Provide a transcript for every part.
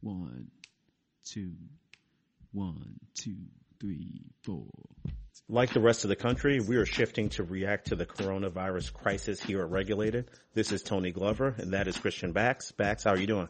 One, two, one, two, three, four. Like the rest of the country, we are shifting to react to the coronavirus crisis here at Regulated. This is Tony Glover, and that is Christian Bax. Bax, how are you doing?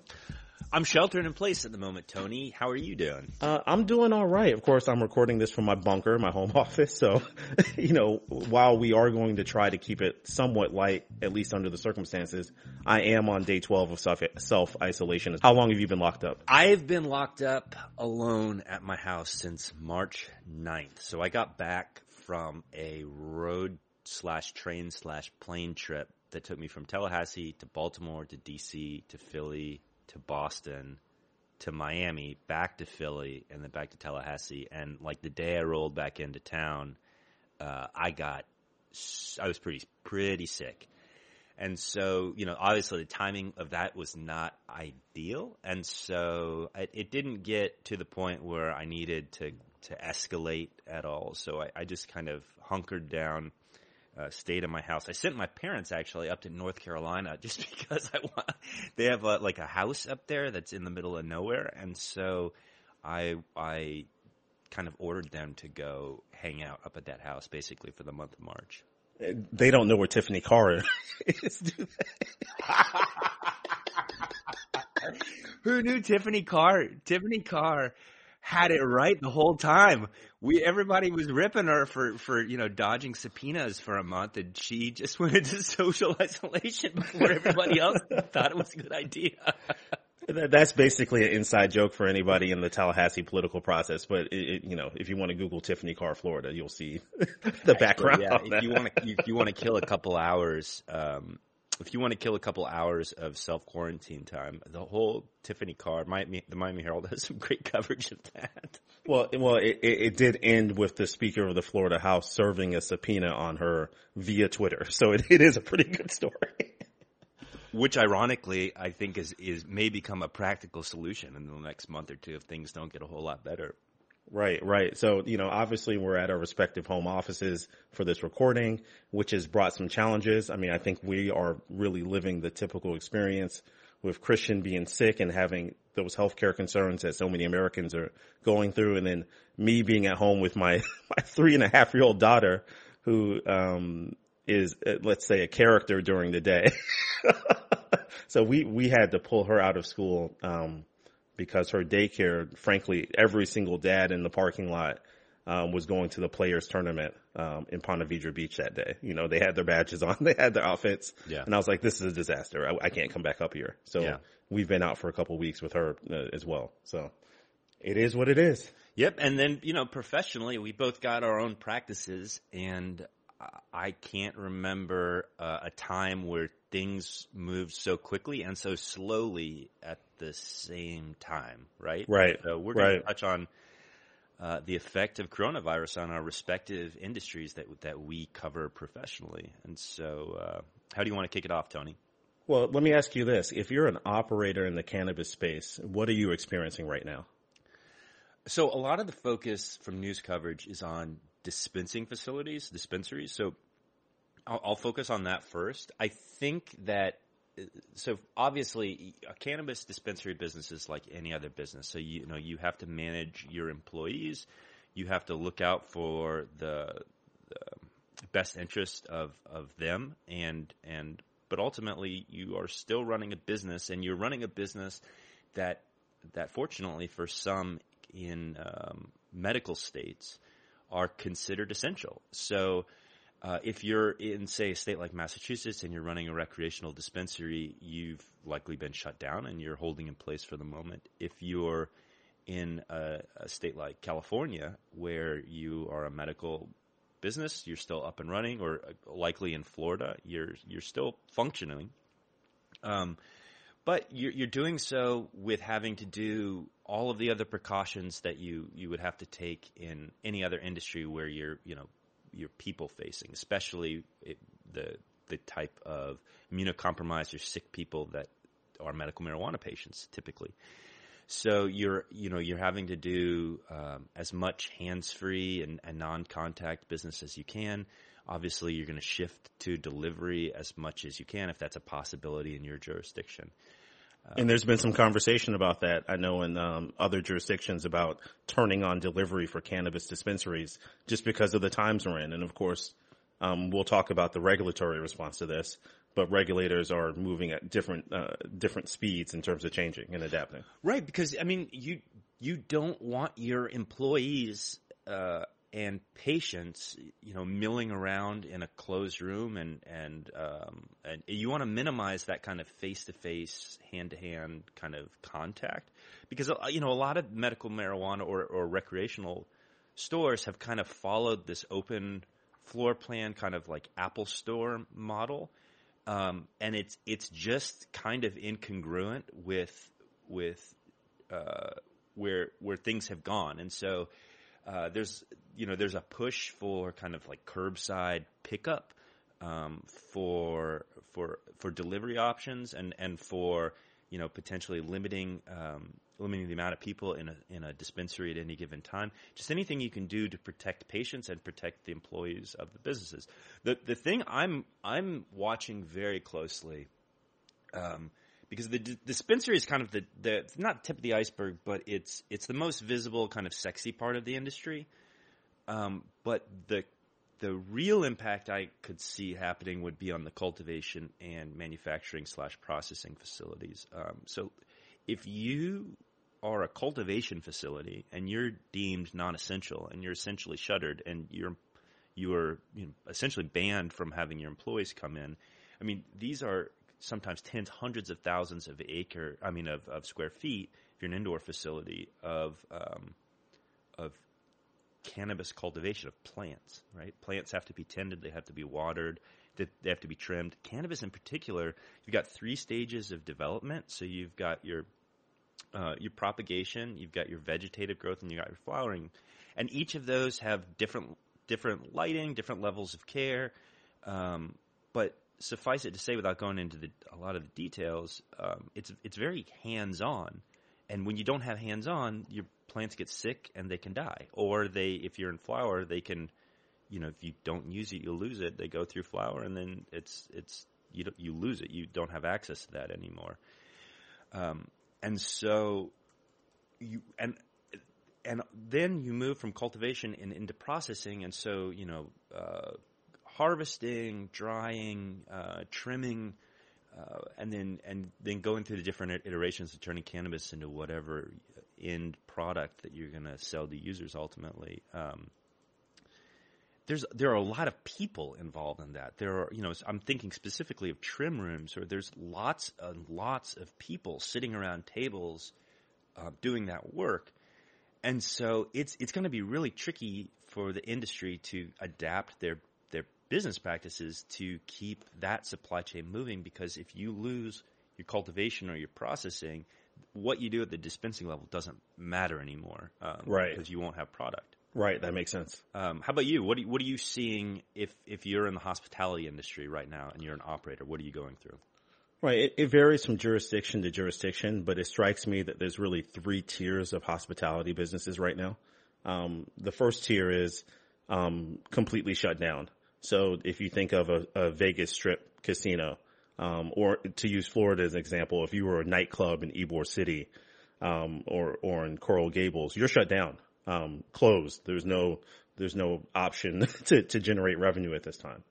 I'm sheltering in place at the moment, Tony. How are you doing? Uh, I'm doing all right. Of course, I'm recording this from my bunker, my home office. So, you know, while we are going to try to keep it somewhat light, at least under the circumstances, I am on day 12 of self isolation. How long have you been locked up? I've been locked up alone at my house since March 9th. So I got back from a road slash train slash plane trip that took me from Tallahassee to Baltimore to DC to Philly to Boston to Miami, back to Philly, and then back to Tallahassee. And like the day I rolled back into town, uh, I got, I was pretty, pretty sick. And so, you know, obviously the timing of that was not ideal. And so it, it didn't get to the point where I needed to, to escalate at all. So I, I just kind of hunkered down uh, stayed in my house. I sent my parents actually up to North Carolina just because I want. They have a, like a house up there that's in the middle of nowhere, and so I I kind of ordered them to go hang out up at that house basically for the month of March. They don't know where Tiffany Carr is. Who knew Tiffany Carr? Tiffany Carr had it right the whole time. We everybody was ripping her for for you know dodging subpoenas for a month, and she just went into social isolation before everybody else thought it was a good idea. That's basically an inside joke for anybody in the Tallahassee political process. But it, it, you know, if you want to Google Tiffany Carr, Florida, you'll see the background. Yeah, if you want to, if you want to kill a couple hours, um, if you want to kill a couple hours of self quarantine time, the whole Tiffany Carr, Miami, the Miami Herald has some great coverage of that. Well, well, it, it did end with the Speaker of the Florida House serving a subpoena on her via Twitter, so it, it is a pretty good story. Which, ironically, I think is is may become a practical solution in the next month or two if things don't get a whole lot better. Right, right. So, you know, obviously we're at our respective home offices for this recording, which has brought some challenges. I mean, I think we are really living the typical experience with Christian being sick and having those healthcare concerns that so many Americans are going through. And then me being at home with my, my three and a half year old daughter who, um, is, uh, let's say a character during the day. so we, we had to pull her out of school, um, because her daycare, frankly, every single dad in the parking lot um, was going to the players tournament um, in Ponte Vedra Beach that day. You know, they had their badges on, they had their outfits, yeah. and I was like, "This is a disaster. I, I can't come back up here." So yeah. we've been out for a couple weeks with her uh, as well. So it is what it is. Yep, and then you know, professionally, we both got our own practices, and I can't remember uh, a time where things moved so quickly and so slowly at the same time, right? Right. So we're going right. to touch on uh, the effect of coronavirus on our respective industries that that we cover professionally. And so, uh, how do you want to kick it off, Tony? Well, let me ask you this: If you're an operator in the cannabis space, what are you experiencing right now? So, a lot of the focus from news coverage is on dispensing facilities, dispensaries. So, I'll, I'll focus on that first. I think that so obviously a cannabis dispensary business is like any other business. So you, you, know you have to manage your employees, you have to look out for the, the best interest of of them, and and but ultimately you are still running a business, and you're running a business that that fortunately for some in um, medical states are considered essential. So uh, if you're in, say, a state like Massachusetts and you're running a recreational dispensary, you've likely been shut down and you're holding in place for the moment. If you're in a, a state like California, where you are a medical business, you're still up and running, or uh, likely in Florida, you're you're still functioning. Um, but you're, you're doing so with having to do all of the other precautions that you, you would have to take in any other industry where you're you know your people facing, especially it, the the type of immunocompromised or sick people that are medical marijuana patients typically. So you're you know you're having to do um, as much hands free and, and non contact business as you can. Obviously, you're going to shift to delivery as much as you can if that's a possibility in your jurisdiction. And there's been some conversation about that. I know in um, other jurisdictions about turning on delivery for cannabis dispensaries just because of the times we're in. And of course, um, we'll talk about the regulatory response to this, but regulators are moving at different uh, different speeds in terms of changing and adapting. Right, because I mean, you you don't want your employees uh, and patients, you know, milling around in a closed room, and and um, and you want to minimize that kind of face to face, hand to hand kind of contact, because uh, you know a lot of medical marijuana or, or recreational stores have kind of followed this open floor plan, kind of like Apple Store model, um, and it's it's just kind of incongruent with with uh, where where things have gone, and so uh, there's you know there's a push for kind of like curbside pickup um, for for for delivery options and and for you know potentially limiting um, limiting the amount of people in a in a dispensary at any given time. Just anything you can do to protect patients and protect the employees of the businesses. The the thing I'm I'm watching very closely. Um, because the d- dispensary is kind of the, the not tip of the iceberg, but it's it's the most visible, kind of sexy part of the industry. Um, but the the real impact I could see happening would be on the cultivation and manufacturing slash processing facilities. Um, so, if you are a cultivation facility and you're deemed non-essential and you're essentially shuttered and you're you are you know, essentially banned from having your employees come in. I mean, these are sometimes tens, hundreds of thousands of acre, I mean, of, of square feet, if you're an indoor facility, of, um, of cannabis cultivation of plants, right? Plants have to be tended, they have to be watered, they, have to be trimmed. Cannabis in particular, you've got three stages of development. So you've got your, uh, your propagation, you've got your vegetative growth, and you've got your flowering. And each of those have different, different lighting, different levels of care. Um, but suffice it to say, without going into the, a lot of the details, um, it's it's very hands on, and when you don't have hands on, your plants get sick and they can die. Or they, if you're in flower, they can, you know, if you don't use it, you lose it. They go through flower, and then it's it's you you lose it. You don't have access to that anymore. Um, and so you and and then you move from cultivation and into processing, and so you know. Uh, harvesting, drying, uh, trimming, uh, and then and then going through the different iterations of turning cannabis into whatever end product that you're going to sell to users ultimately. Um, there's there are a lot of people involved in that. There are you know I'm thinking specifically of trim rooms, or there's lots and lots of people sitting around tables uh, doing that work, and so it's it's going to be really tricky for the industry to adapt their their business practices to keep that supply chain moving because if you lose your cultivation or your processing, what you do at the dispensing level doesn't matter anymore. Um, right. Because you won't have product. Right. That makes sense. Um, how about you? What, are you? what are you seeing if, if you're in the hospitality industry right now and you're an operator? What are you going through? Right. It, it, varies from jurisdiction to jurisdiction, but it strikes me that there's really three tiers of hospitality businesses right now. Um, the first tier is um, completely shut down. So if you think of a, a Vegas strip casino, um, or to use Florida as an example, if you were a nightclub in Ybor City, um, or, or in Coral Gables, you're shut down, um, closed. There's no, there's no option to, to generate revenue at this time.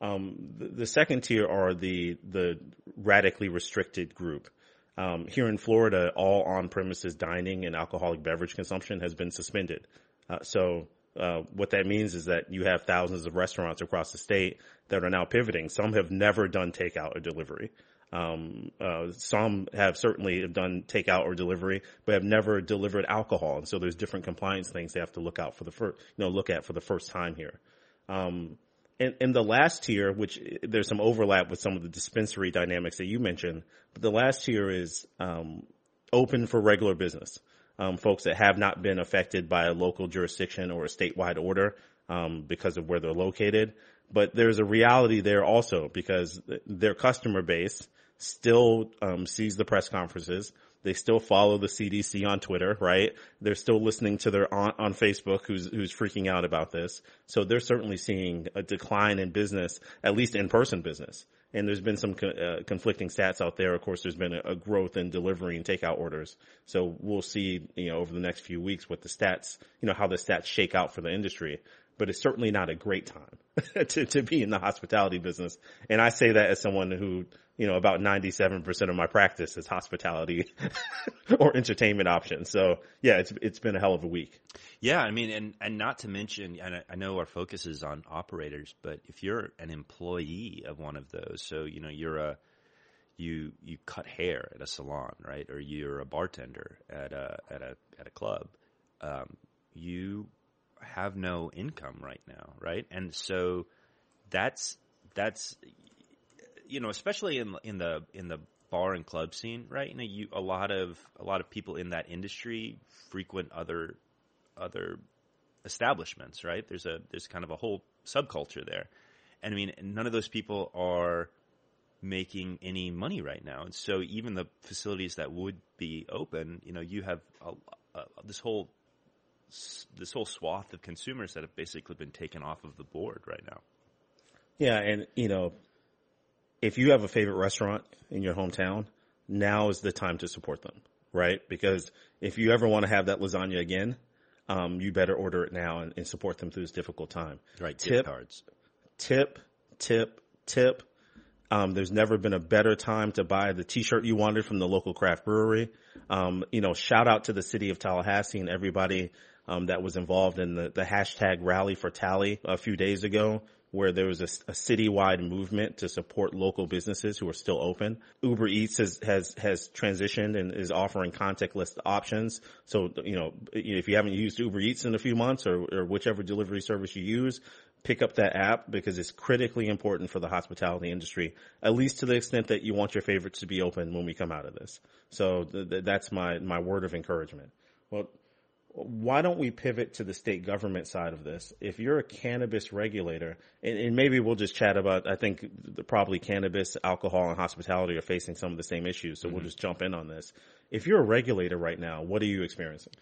Um, the, the, second tier are the, the radically restricted group. Um, here in Florida, all on-premises dining and alcoholic beverage consumption has been suspended. Uh, so uh, what that means is that you have thousands of restaurants across the state that are now pivoting. Some have never done takeout or delivery. Um, uh, some have certainly done takeout or delivery, but have never delivered alcohol. And so there's different compliance things they have to look out for the first, you know, look at for the first time here. Um, and, and the last tier, which there's some overlap with some of the dispensary dynamics that you mentioned, but the last tier is, um, open for regular business um, folks that have not been affected by a local jurisdiction or a statewide order um, because of where they're located. But there's a reality there also because their customer base still um, sees the press conferences. They still follow the CDC on Twitter, right? They're still listening to their aunt on Facebook who's, who's freaking out about this. So they're certainly seeing a decline in business, at least in person business. And there's been some co- uh, conflicting stats out there. Of course, there's been a, a, growth in delivery and takeout orders. So we'll see, you know, over the next few weeks what the stats, you know, how the stats shake out for the industry. But it's certainly not a great time to, to be in the hospitality business. And I say that as someone who, you know, about 97% of my practice is hospitality or entertainment options. So yeah, it's, it's been a hell of a week. Yeah. I mean, and, and not to mention, and I, I know our focus is on operators, but if you're an employee of one of those, so, you know, you're a, you, you cut hair at a salon, right? Or you're a bartender at a, at a, at a club. Um, you have no income right now, right? And so that's, that's, you know, especially in in the in the bar and club scene, right? You know, you a lot of a lot of people in that industry frequent other other establishments, right? There's a there's kind of a whole subculture there, and I mean, none of those people are making any money right now, and so even the facilities that would be open, you know, you have a, a, this whole this whole swath of consumers that have basically been taken off of the board right now. Yeah, and you know, if you have a favorite restaurant in your hometown, now is the time to support them, right? Because if you ever want to have that lasagna again, um, you better order it now and, and, support them through this difficult time. Right. Tip cards. Tip, tip, tip. Um, there's never been a better time to buy the t-shirt you wanted from the local craft brewery. Um, you know, shout out to the city of Tallahassee and everybody, um, that was involved in the, the hashtag rally for tally a few days ago where there was a, a, citywide movement to support local businesses who are still open. Uber Eats has, has, has transitioned and is offering contactless options. So, you know, if you haven't used Uber Eats in a few months or, or whichever delivery service you use, pick up that app because it's critically important for the hospitality industry, at least to the extent that you want your favorites to be open when we come out of this. So th- th- that's my, my word of encouragement. Well, why don't we pivot to the state government side of this? If you're a cannabis regulator, and, and maybe we'll just chat about, I think the, probably cannabis, alcohol, and hospitality are facing some of the same issues, so mm-hmm. we'll just jump in on this. If you're a regulator right now, what are you experiencing?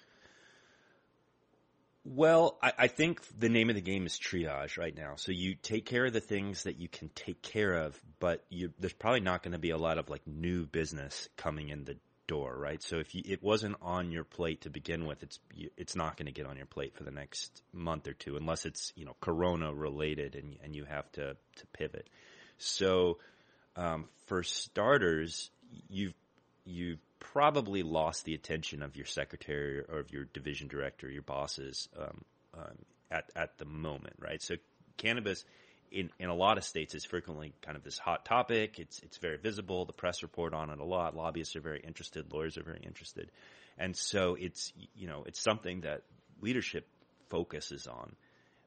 Well, I, I, think the name of the game is triage right now. So you take care of the things that you can take care of, but you, there's probably not going to be a lot of like new business coming in the door, right? So if you, it wasn't on your plate to begin with, it's it's not going to get on your plate for the next month or two, unless it's you know Corona related and and you have to to pivot. So um, for starters, you've you've probably lost the attention of your secretary or of your division director, your bosses um, um, at at the moment, right? So cannabis in, in a lot of states is frequently kind of this hot topic. It's it's very visible. The press report on it a lot. Lobbyists are very interested. Lawyers are very interested, and so it's you know it's something that leadership focuses on.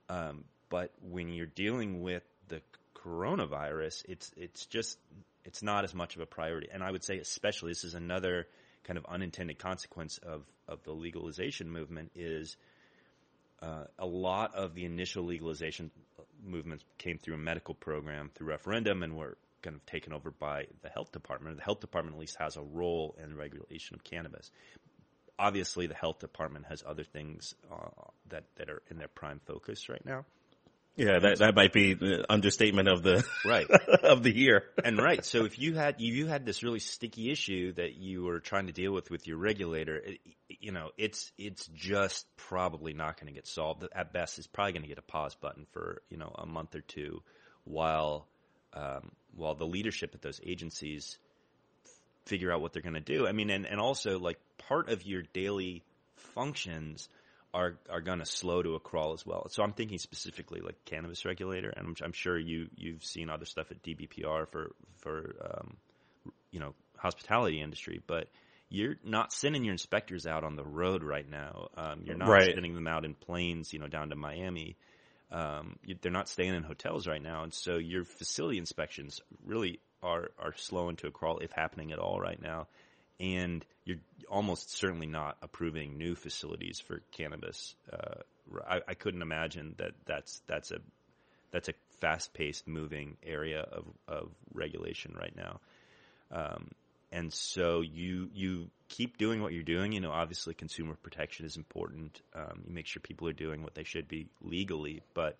Um, but when you're dealing with the coronavirus, it's it's just it's not as much of a priority. And I would say especially this is another kind of unintended consequence of of the legalization movement is. Uh, a lot of the initial legalization movements came through a medical program through referendum and were kind of taken over by the health department. The health department at least has a role in regulation of cannabis. Obviously, the health department has other things uh, that that are in their prime focus right now. Yeah, that that might be the understatement of the right of the year. and right, so if you had you had this really sticky issue that you were trying to deal with with your regulator, it, you know, it's it's just probably not going to get solved. At best, it's probably going to get a pause button for you know a month or two, while um, while the leadership at those agencies figure out what they're going to do. I mean, and and also like part of your daily functions are are going to slow to a crawl as well. So I'm thinking specifically like cannabis regulator, and I'm, I'm sure you you've seen other stuff at DBPR for for um, you know hospitality industry, but you're not sending your inspectors out on the road right now. Um, you're not right. sending them out in planes, you know, down to Miami. Um, you, they're not staying in hotels right now, and so your facility inspections really are are slowing to a crawl, if happening at all, right now and you're almost certainly not approving new facilities for cannabis. Uh, I, I, couldn't imagine that that's that's a that's a fast paced moving area of, of regulation right now. Um, and so you you keep doing what you're doing. You know, obviously consumer protection is important. Um, you make sure people are doing what they should be legally, but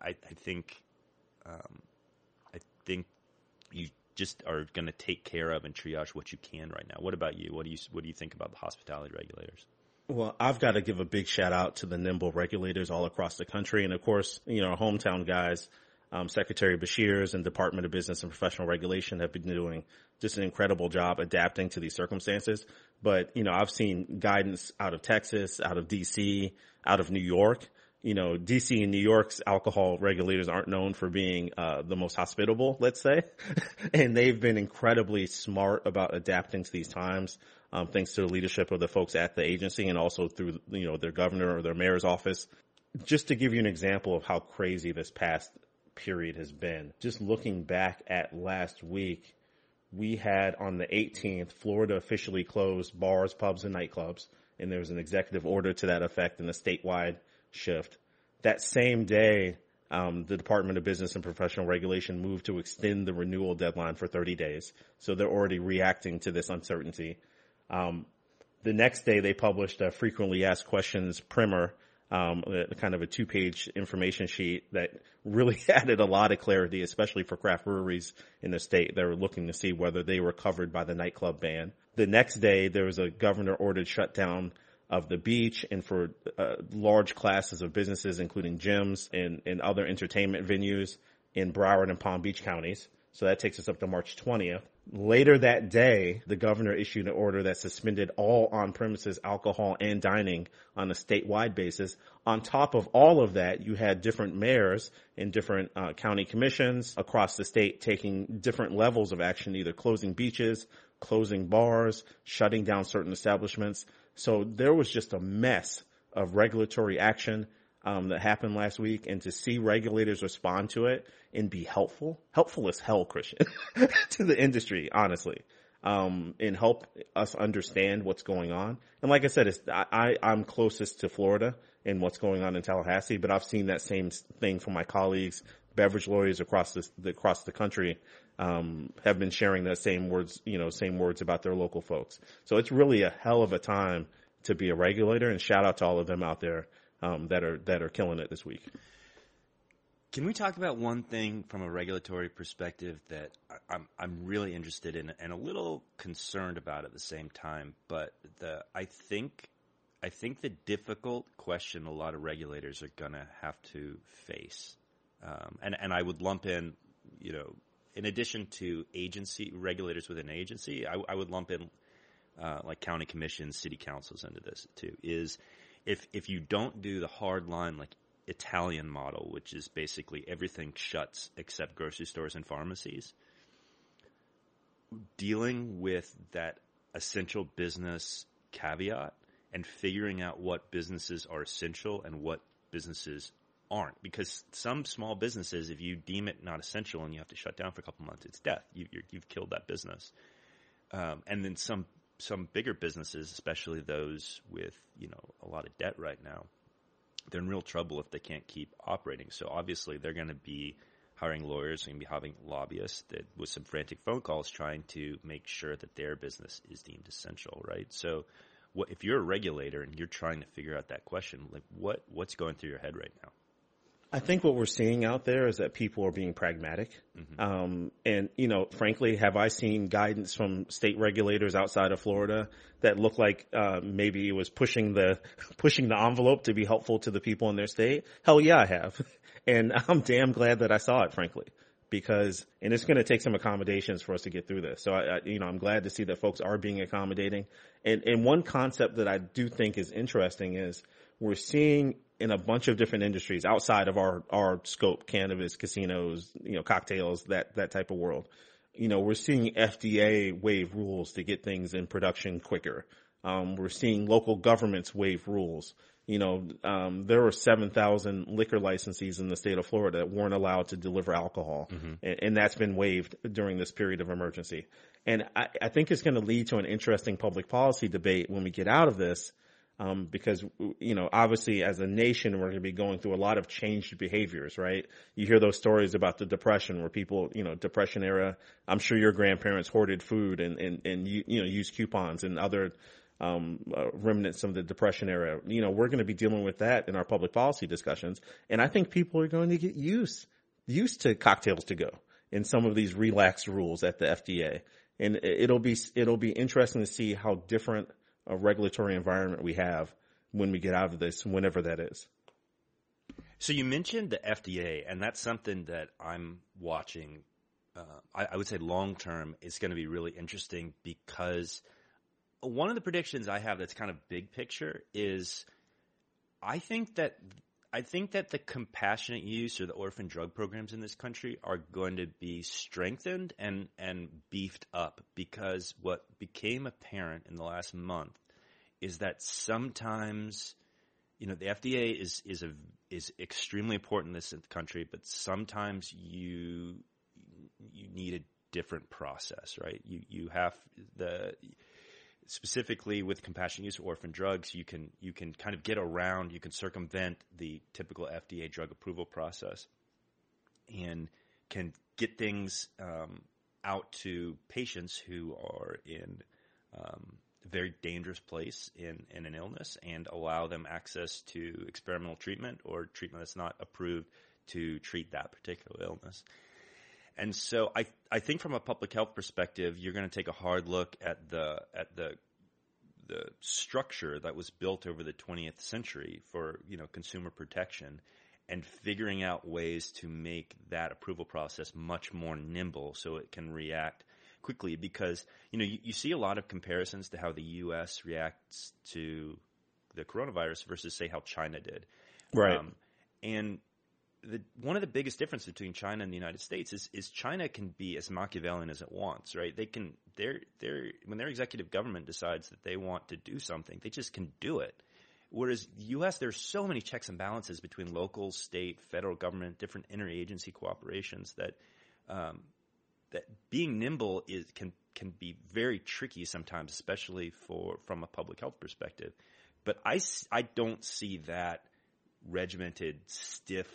I, I think um, I think you just are going to take care of and triage what you can right now. What about you? What do you what do you think about the hospitality regulators? Well, I've got to give a big shout out to the nimble regulators all across the country, and of course, you know, our hometown guys, um, Secretary Beshears and Department of Business and Professional Regulation have been doing just an incredible job adapting to these circumstances. But you know, I've seen guidance out of Texas, out of DC, out of New York you know, DC and New York's alcohol regulators aren't known for being uh, the most hospitable, let's say, and they've been incredibly smart about adapting to these times, um, thanks to the leadership of the folks at the agency and also through you know their governor or their mayor's office. Just to give you an example of how crazy this past period has been, just looking back at last week, we had on the 18th, Florida officially closed bars, pubs, and nightclubs, and there was an executive order to that effect in the statewide shift. That same day, um, the Department of Business and Professional Regulation moved to extend the renewal deadline for 30 days. So they're already reacting to this uncertainty. Um, the next day, they published a frequently asked questions primer, um, kind of a two-page information sheet that really added a lot of clarity, especially for craft breweries in the state that were looking to see whether they were covered by the nightclub ban. The next day, there was a governor-ordered shutdown of the beach and for uh, large classes of businesses, including gyms and, and other entertainment venues in Broward and Palm Beach counties. So that takes us up to March 20th. Later that day, the governor issued an order that suspended all on-premises alcohol and dining on a statewide basis. On top of all of that, you had different mayors and different uh, county commissions across the state taking different levels of action, either closing beaches, closing bars, shutting down certain establishments. So there was just a mess of regulatory action um, that happened last week, and to see regulators respond to it and be helpful, helpful as hell, Christian, to the industry, honestly, um, and help us understand what's going on. And like I said, it's, I, I'm closest to Florida and what's going on in Tallahassee, but I've seen that same thing from my colleagues, beverage lawyers across the, across the country, um, have been sharing the same words, you know, same words about their local folks. So it's really a hell of a time to be a regulator and shout out to all of them out there, um, that are, that are killing it this week. Can we talk about one thing from a regulatory perspective that I'm I'm really interested in and a little concerned about at the same time? But the I think I think the difficult question a lot of regulators are going to have to face, um, and and I would lump in, you know, in addition to agency regulators within agency, I, I would lump in uh, like county commissions, city councils into this too. Is if if you don't do the hard line like Italian model, which is basically everything shuts except grocery stores and pharmacies, dealing with that essential business caveat and figuring out what businesses are essential and what businesses aren't because some small businesses, if you deem it not essential and you have to shut down for a couple months, it's death. You, have killed that business. Um, and then some some bigger businesses, especially those with you know a lot of debt right now, they're in real trouble if they can't keep operating. So obviously they're going to be hiring lawyers, they're going to be having lobbyists that with some frantic phone calls trying to make sure that their business is deemed essential, right? So what, if you're a regulator and you're trying to figure out that question, like what what's going through your head right now? I think what we're seeing out there is that people are being pragmatic. Mm-hmm. Um, and, you know, frankly, have I seen guidance from state regulators outside of Florida that look like, uh, maybe it was pushing the, pushing the envelope to be helpful to the people in their state? Hell yeah, I have. And I'm damn glad that I saw it, frankly, because, and it's going to take some accommodations for us to get through this. So I, I, you know, I'm glad to see that folks are being accommodating. And, and one concept that I do think is interesting is we're seeing in a bunch of different industries outside of our, our scope, cannabis, casinos, you know, cocktails, that, that type of world. You know, we're seeing FDA waive rules to get things in production quicker. Um, we're seeing local governments waive rules. You know, um, there were 7,000 liquor licensees in the state of Florida that weren't allowed to deliver alcohol. Mm-hmm. And, and, that's been waived during this period of emergency. And I, I think it's going to lead to an interesting public policy debate when we get out of this um, because you know, obviously, as a nation, we're going to be going through a lot of changed behaviors, right? You hear those stories about the depression, where people, you know, depression era. I'm sure your grandparents hoarded food and and and you, you know used coupons and other um, uh, remnants of the depression era. You know, we're going to be dealing with that in our public policy discussions, and I think people are going to get used used to cocktails to go in some of these relaxed rules at the FDA. And it'll be, it'll be interesting to see how different a regulatory environment we have when we get out of this, whenever that is. So you mentioned the FDA, and that's something that I'm watching. Uh, I, I would say long term is going to be really interesting because one of the predictions I have that's kind of big picture is I think that I think that the compassionate use or the orphan drug programs in this country are going to be strengthened and, and beefed up because what became apparent in the last month is that sometimes, you know, the FDA is, is a, is extremely important in this country, but sometimes you, you need a different process, right? You, you have the, specifically with compassionate use of orphan drugs, you can you can kind of get around, you can circumvent the typical FDA drug approval process, and can get things um, out to patients who are in um, a very dangerous place in, in an illness, and allow them access to experimental treatment or treatment that's not approved to treat that particular illness. And so I I think from a public health perspective, you're going to take a hard look at the at the the structure that was built over the 20th century for you know consumer protection and figuring out ways to make that approval process much more nimble so it can react quickly because you know you, you see a lot of comparisons to how the US reacts to the coronavirus versus say how China did. Right. Um, and the, one of the biggest differences between China and the United States is, is China can be as Machiavellian as it wants, right? They can, they're, they're, when their executive government decides that they want to do something, they just can do it. Whereas the U.S., there's so many checks and balances between local, state, federal government, different interagency cooperations that, um, that being nimble is, can, can be very tricky sometimes, especially for, from a public health perspective. But I, I don't see that regimented, stiff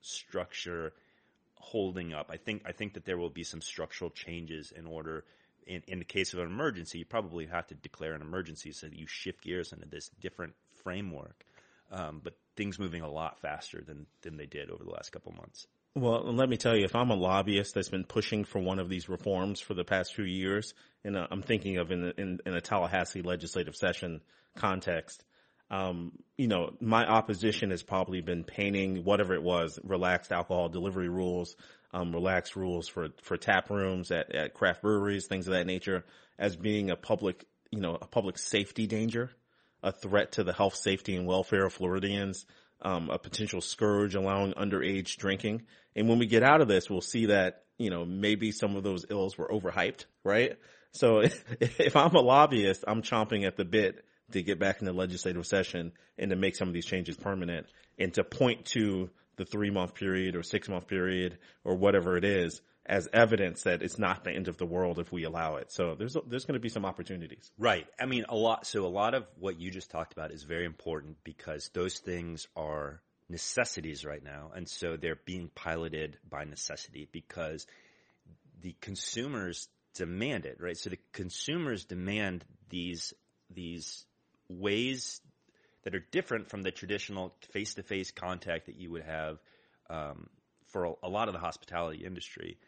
structure holding up. I think I think that there will be some structural changes in order. In, in the case of an emergency, you probably have to declare an emergency so that you shift gears into this different framework. Um, but things moving a lot faster than than they did over the last couple months. Well, let me tell you, if I'm a lobbyist that's been pushing for one of these reforms for the past few years, and uh, I'm thinking of in, in in a Tallahassee legislative session context, um, you know, my opposition has probably been painting whatever it was, relaxed alcohol delivery rules, um, relaxed rules for, for tap rooms at, at craft breweries, things of that nature as being a public, you know, a public safety danger, a threat to the health, safety and welfare of Floridians, um, a potential scourge allowing underage drinking. And when we get out of this, we'll see that, you know, maybe some of those ills were overhyped, right? So if, if I'm a lobbyist, I'm chomping at the bit to get back in the legislative session and to make some of these changes permanent and to point to the three month period or six month period or whatever it is as evidence that it's not the end of the world if we allow it. So there's there's going to be some opportunities. Right. I mean, a lot. So a lot of what you just talked about is very important because those things are necessities right now, and so they're being piloted by necessity because the consumers demand it. Right. So the consumers demand these these ways that are different from the traditional face-to-face contact that you would have um, for a, a, lot of the hospitality industry,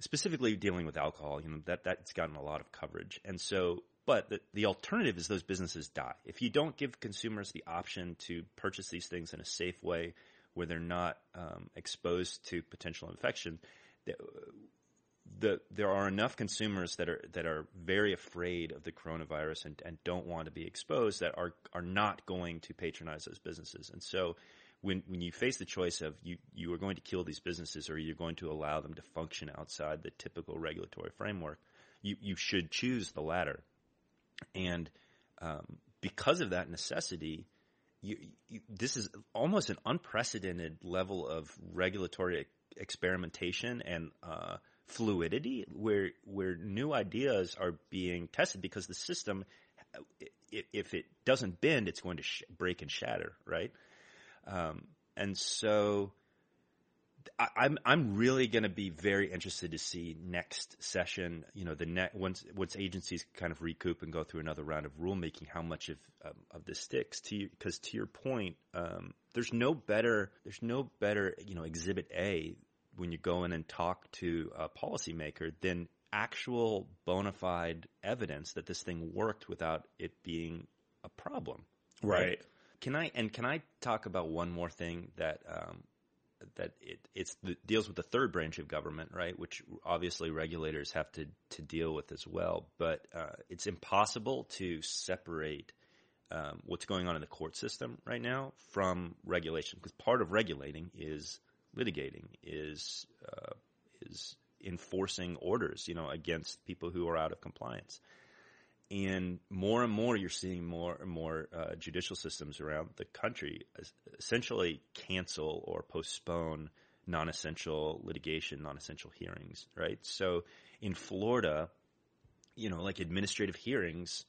specifically dealing with alcohol. You know that that's gotten a lot of coverage, and so. But the, the alternative is those businesses die. If you don't give consumers the option to purchase these things in a safe way, where they're not um, exposed to potential infection, the, there are enough consumers that are that are very afraid of the coronavirus and, and don't want to be exposed that are are not going to patronize those businesses. And so when when you face the choice of you you are going to kill these businesses or you're going to allow them to function outside the typical regulatory framework, you you should choose the latter. And um, because of that necessity, you, you, this is almost an unprecedented level of regulatory experimentation and uh, fluidity where where new ideas are being tested because the system if it doesn't bend it's going to sh- break and shatter right um, and so I, I'm I'm really going to be very interested to see next session. You know, the net once once agencies kind of recoup and go through another round of rulemaking, how much of um, of this sticks to because to your point, um, there's no better there's no better you know exhibit A when you go in and talk to a policymaker than actual bona fide evidence that this thing worked without it being a problem. Right. Can I and can I talk about one more thing that um, that it it's the, deals with the third branch of government, right? Which obviously regulators have to to deal with as well. But uh, it's impossible to separate um, what's going on in the court system right now from regulation because part of regulating is litigating, is uh, is enforcing orders, you know, against people who are out of compliance. And more and more, you're seeing more and more uh, judicial systems around the country essentially cancel or postpone non-essential litigation, non-essential hearings, right? So in Florida, you know, like administrative hearings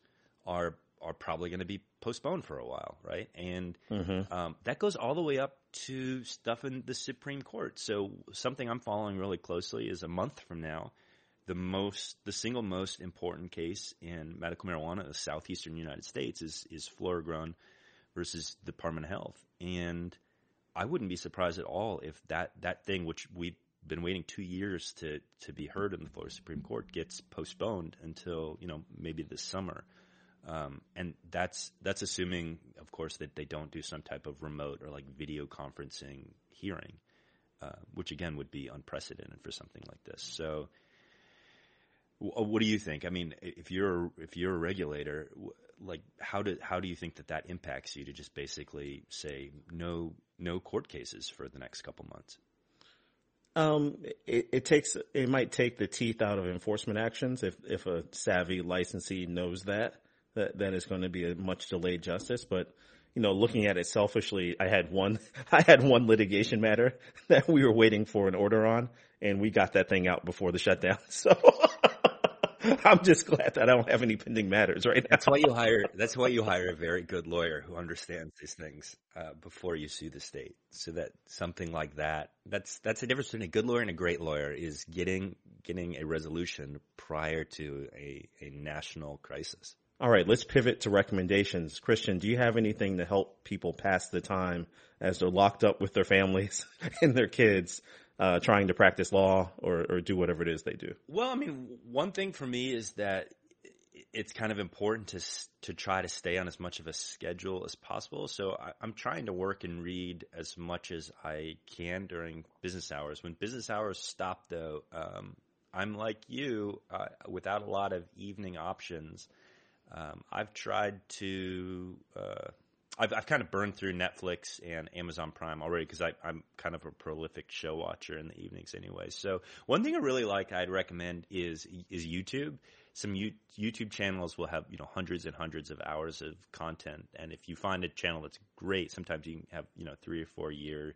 are are probably going to be postponed for a while, right? And mm-hmm. um, that goes all the way up to stuff in the Supreme Court. So something I'm following really closely is a month from now, the most, the single most important case in medical marijuana in the southeastern United States is is Florigrown versus Department of Health, and I wouldn't be surprised at all if that that thing, which we've been waiting two years to to be heard in the Florida Supreme Court, gets postponed until you know maybe this summer. Um, and that's that's assuming, of course, that they don't do some type of remote or like video conferencing hearing, uh, which again would be unprecedented for something like this. So, w- what do you think? I mean, if you're if you're a regulator, like how do how do you think that that impacts you to just basically say no no court cases for the next couple months? Um, it, it, takes it might take the teeth out of enforcement actions if if a savvy licensee knows that that that is going to be a much delayed justice. But you know, looking at it selfishly, I had one I had one litigation matter that we were waiting for an order on, and we got that thing out before the shutdown. So. I'm just glad that I don't have any pending matters right now. That's why you hire. That's why you hire a very good lawyer who understands these things uh, before you sue the state, so that something like that. That's that's the difference between a good lawyer and a great lawyer is getting getting a resolution prior to a a national crisis. All right, let's pivot to recommendations. Christian, do you have anything to help people pass the time as they're locked up with their families and their kids, uh, trying to practice law or, or do whatever it is they do? Well, I mean, one thing for me is that it's kind of important to to try to stay on as much of a schedule as possible. So I, am trying to work and read as much as I can during business hours. When business hours stop, though, um, I'm like you, uh, without a lot of evening options. Um, I've tried to. Uh, I've, I've kind of burned through Netflix and Amazon Prime already because I'm kind of a prolific show watcher in the evenings anyway. So one thing I really like, I'd recommend is is YouTube. Some U, YouTube channels will have you know hundreds and hundreds of hours of content, and if you find a channel that's great, sometimes you can have you know three or four year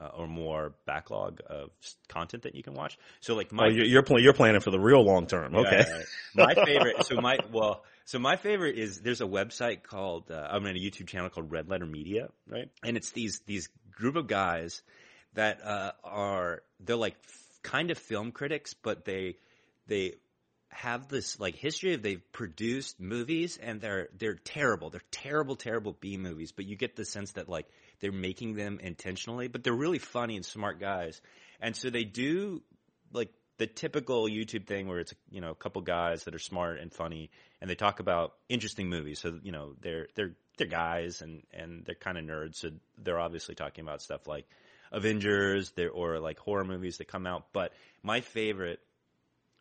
uh, or more backlog of content that you can watch. So like my, oh, you're you're, pl- you're, planning for the real long term. Okay. Yeah, my favorite. So my well, so my favorite is there's a website called uh, I'm mean, a YouTube channel called Red Letter Media, right? And it's these these group of guys that uh, are they're like f- kind of film critics, but they they have this like history of they've produced movies and they're they're terrible. They're terrible, terrible B movies, but you get the sense that like they're making them intentionally, but they're really funny and smart guys. And so they do like the typical YouTube thing where it's you know a couple guys that are smart and funny and they talk about interesting movies. So you know they're they're they're guys and and they're kind of nerds. So they're obviously talking about stuff like Avengers, or like horror movies that come out. But my favorite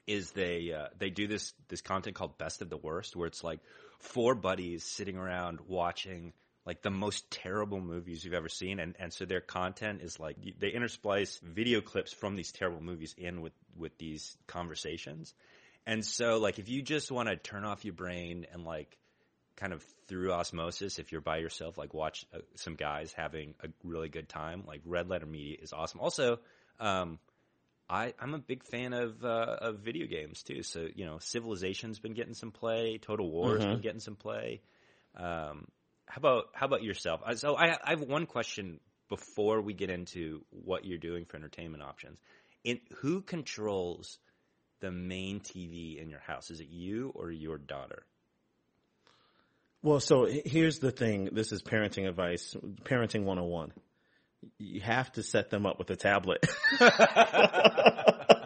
is they uh, they do this this content called Best of the Worst, where it's like four buddies sitting around watching like the most terrible movies you've ever seen, and and so their content is like they intersplice video clips from these terrible movies in with with these conversations, and so like if you just want to turn off your brain and like kind of through osmosis, if you're by yourself, like watch uh, some guys having a really good time, like Red Letter Media is awesome. Also, um, I, I'm a big fan of uh, of video games too. So you know, Civilization's been getting some play. Total War's mm-hmm. been getting some play. Um, how about how about yourself? Uh, so I, I have one question before we get into what you're doing for entertainment options. In who controls the main TV in your house? Is it you or your daughter? Well, so here's the thing. This is parenting advice, parenting 101. you have to set them up with a tablet.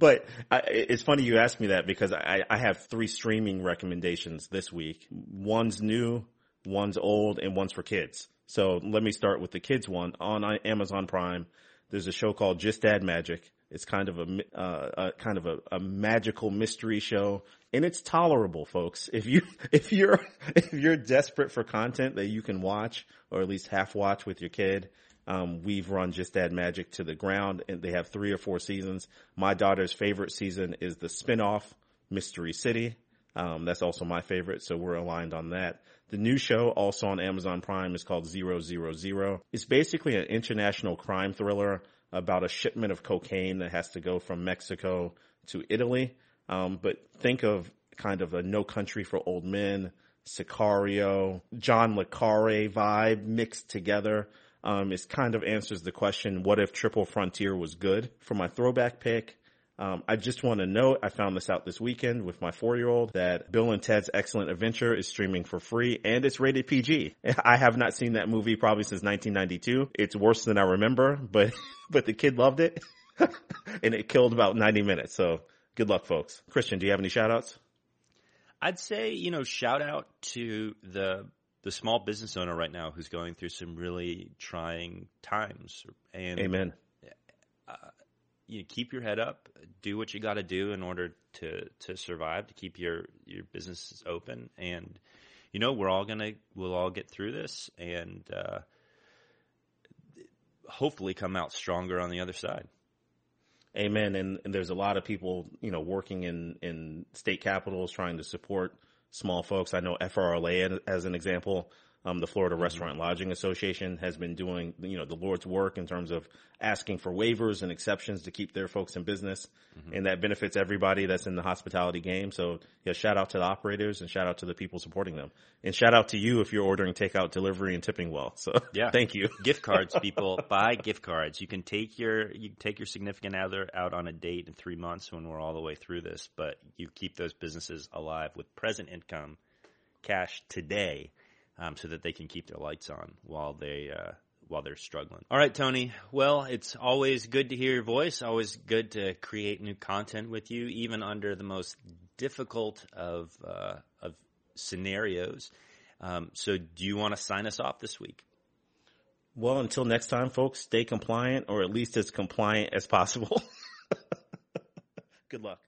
but I, it's funny you asked me that because I, I have three streaming recommendations this week. One's new, one's old, and one's for kids. So let me start with the kids one on Amazon Prime. There's a show called Just Add Magic. It's kind of a, uh, a kind of a, a, magical mystery show, and it's tolerable, folks. If you if you're if you're desperate for content that you can watch or at least half watch with your kid, um, we've run Just Add Magic to the ground, and they have three or four seasons. My daughter's favorite season is the spinoff Mystery City. Um, that's also my favorite, so we're aligned on that. The new show, also on Amazon Prime, is called Zero Zero Zero. It's basically an international crime thriller about a shipment of cocaine that has to go from Mexico to Italy. Um, but think of kind of a No Country for Old Men, Sicario, John le Carre vibe mixed together. Um, it kind of answers the question, what if Triple Frontier was good? For my throwback pick, um, I just want to note, I found this out this weekend with my four-year-old that Bill and Ted's Excellent Adventure is streaming for free and it's rated PG. I have not seen that movie probably since 1992. It's worse than I remember, but, but the kid loved it and it killed about 90 minutes. So good luck folks. Christian, do you have any shout outs? I'd say, you know, shout out to the the small business owner right now who's going through some really trying times. And Amen. Uh, you keep your head up, do what you got to do in order to to survive, to keep your your businesses open, and you know we're all gonna we'll all get through this, and uh, hopefully come out stronger on the other side. Amen. And, and there's a lot of people, you know, working in in state capitals trying to support small folks. I know FRLA as an example um, the Florida mm-hmm. Restaurant Lodging Association has been doing, you know, the Lord's work in terms of asking for waivers and exceptions to keep their folks in business. Mm-hmm. And that benefits everybody that's in the hospitality game. So yeah, shout out to the operators and shout out to the people supporting them. And shout out to you if you're ordering takeout delivery and tipping well. So yeah, thank you. gift cards, people buy gift cards. You can take your, you take your significant other out on a date in three months when we're all the way through this, but you keep those businesses alive with present income cash today um, so that they can keep their lights on while they uh, while they're struggling. All right, Tony. Well, it's always good to hear your voice. Always good to create new content with you, even under the most difficult of uh, of scenarios. Um, so, do you want to sign us off this week? Well, until next time, folks, stay compliant, or at least as compliant as possible. good luck.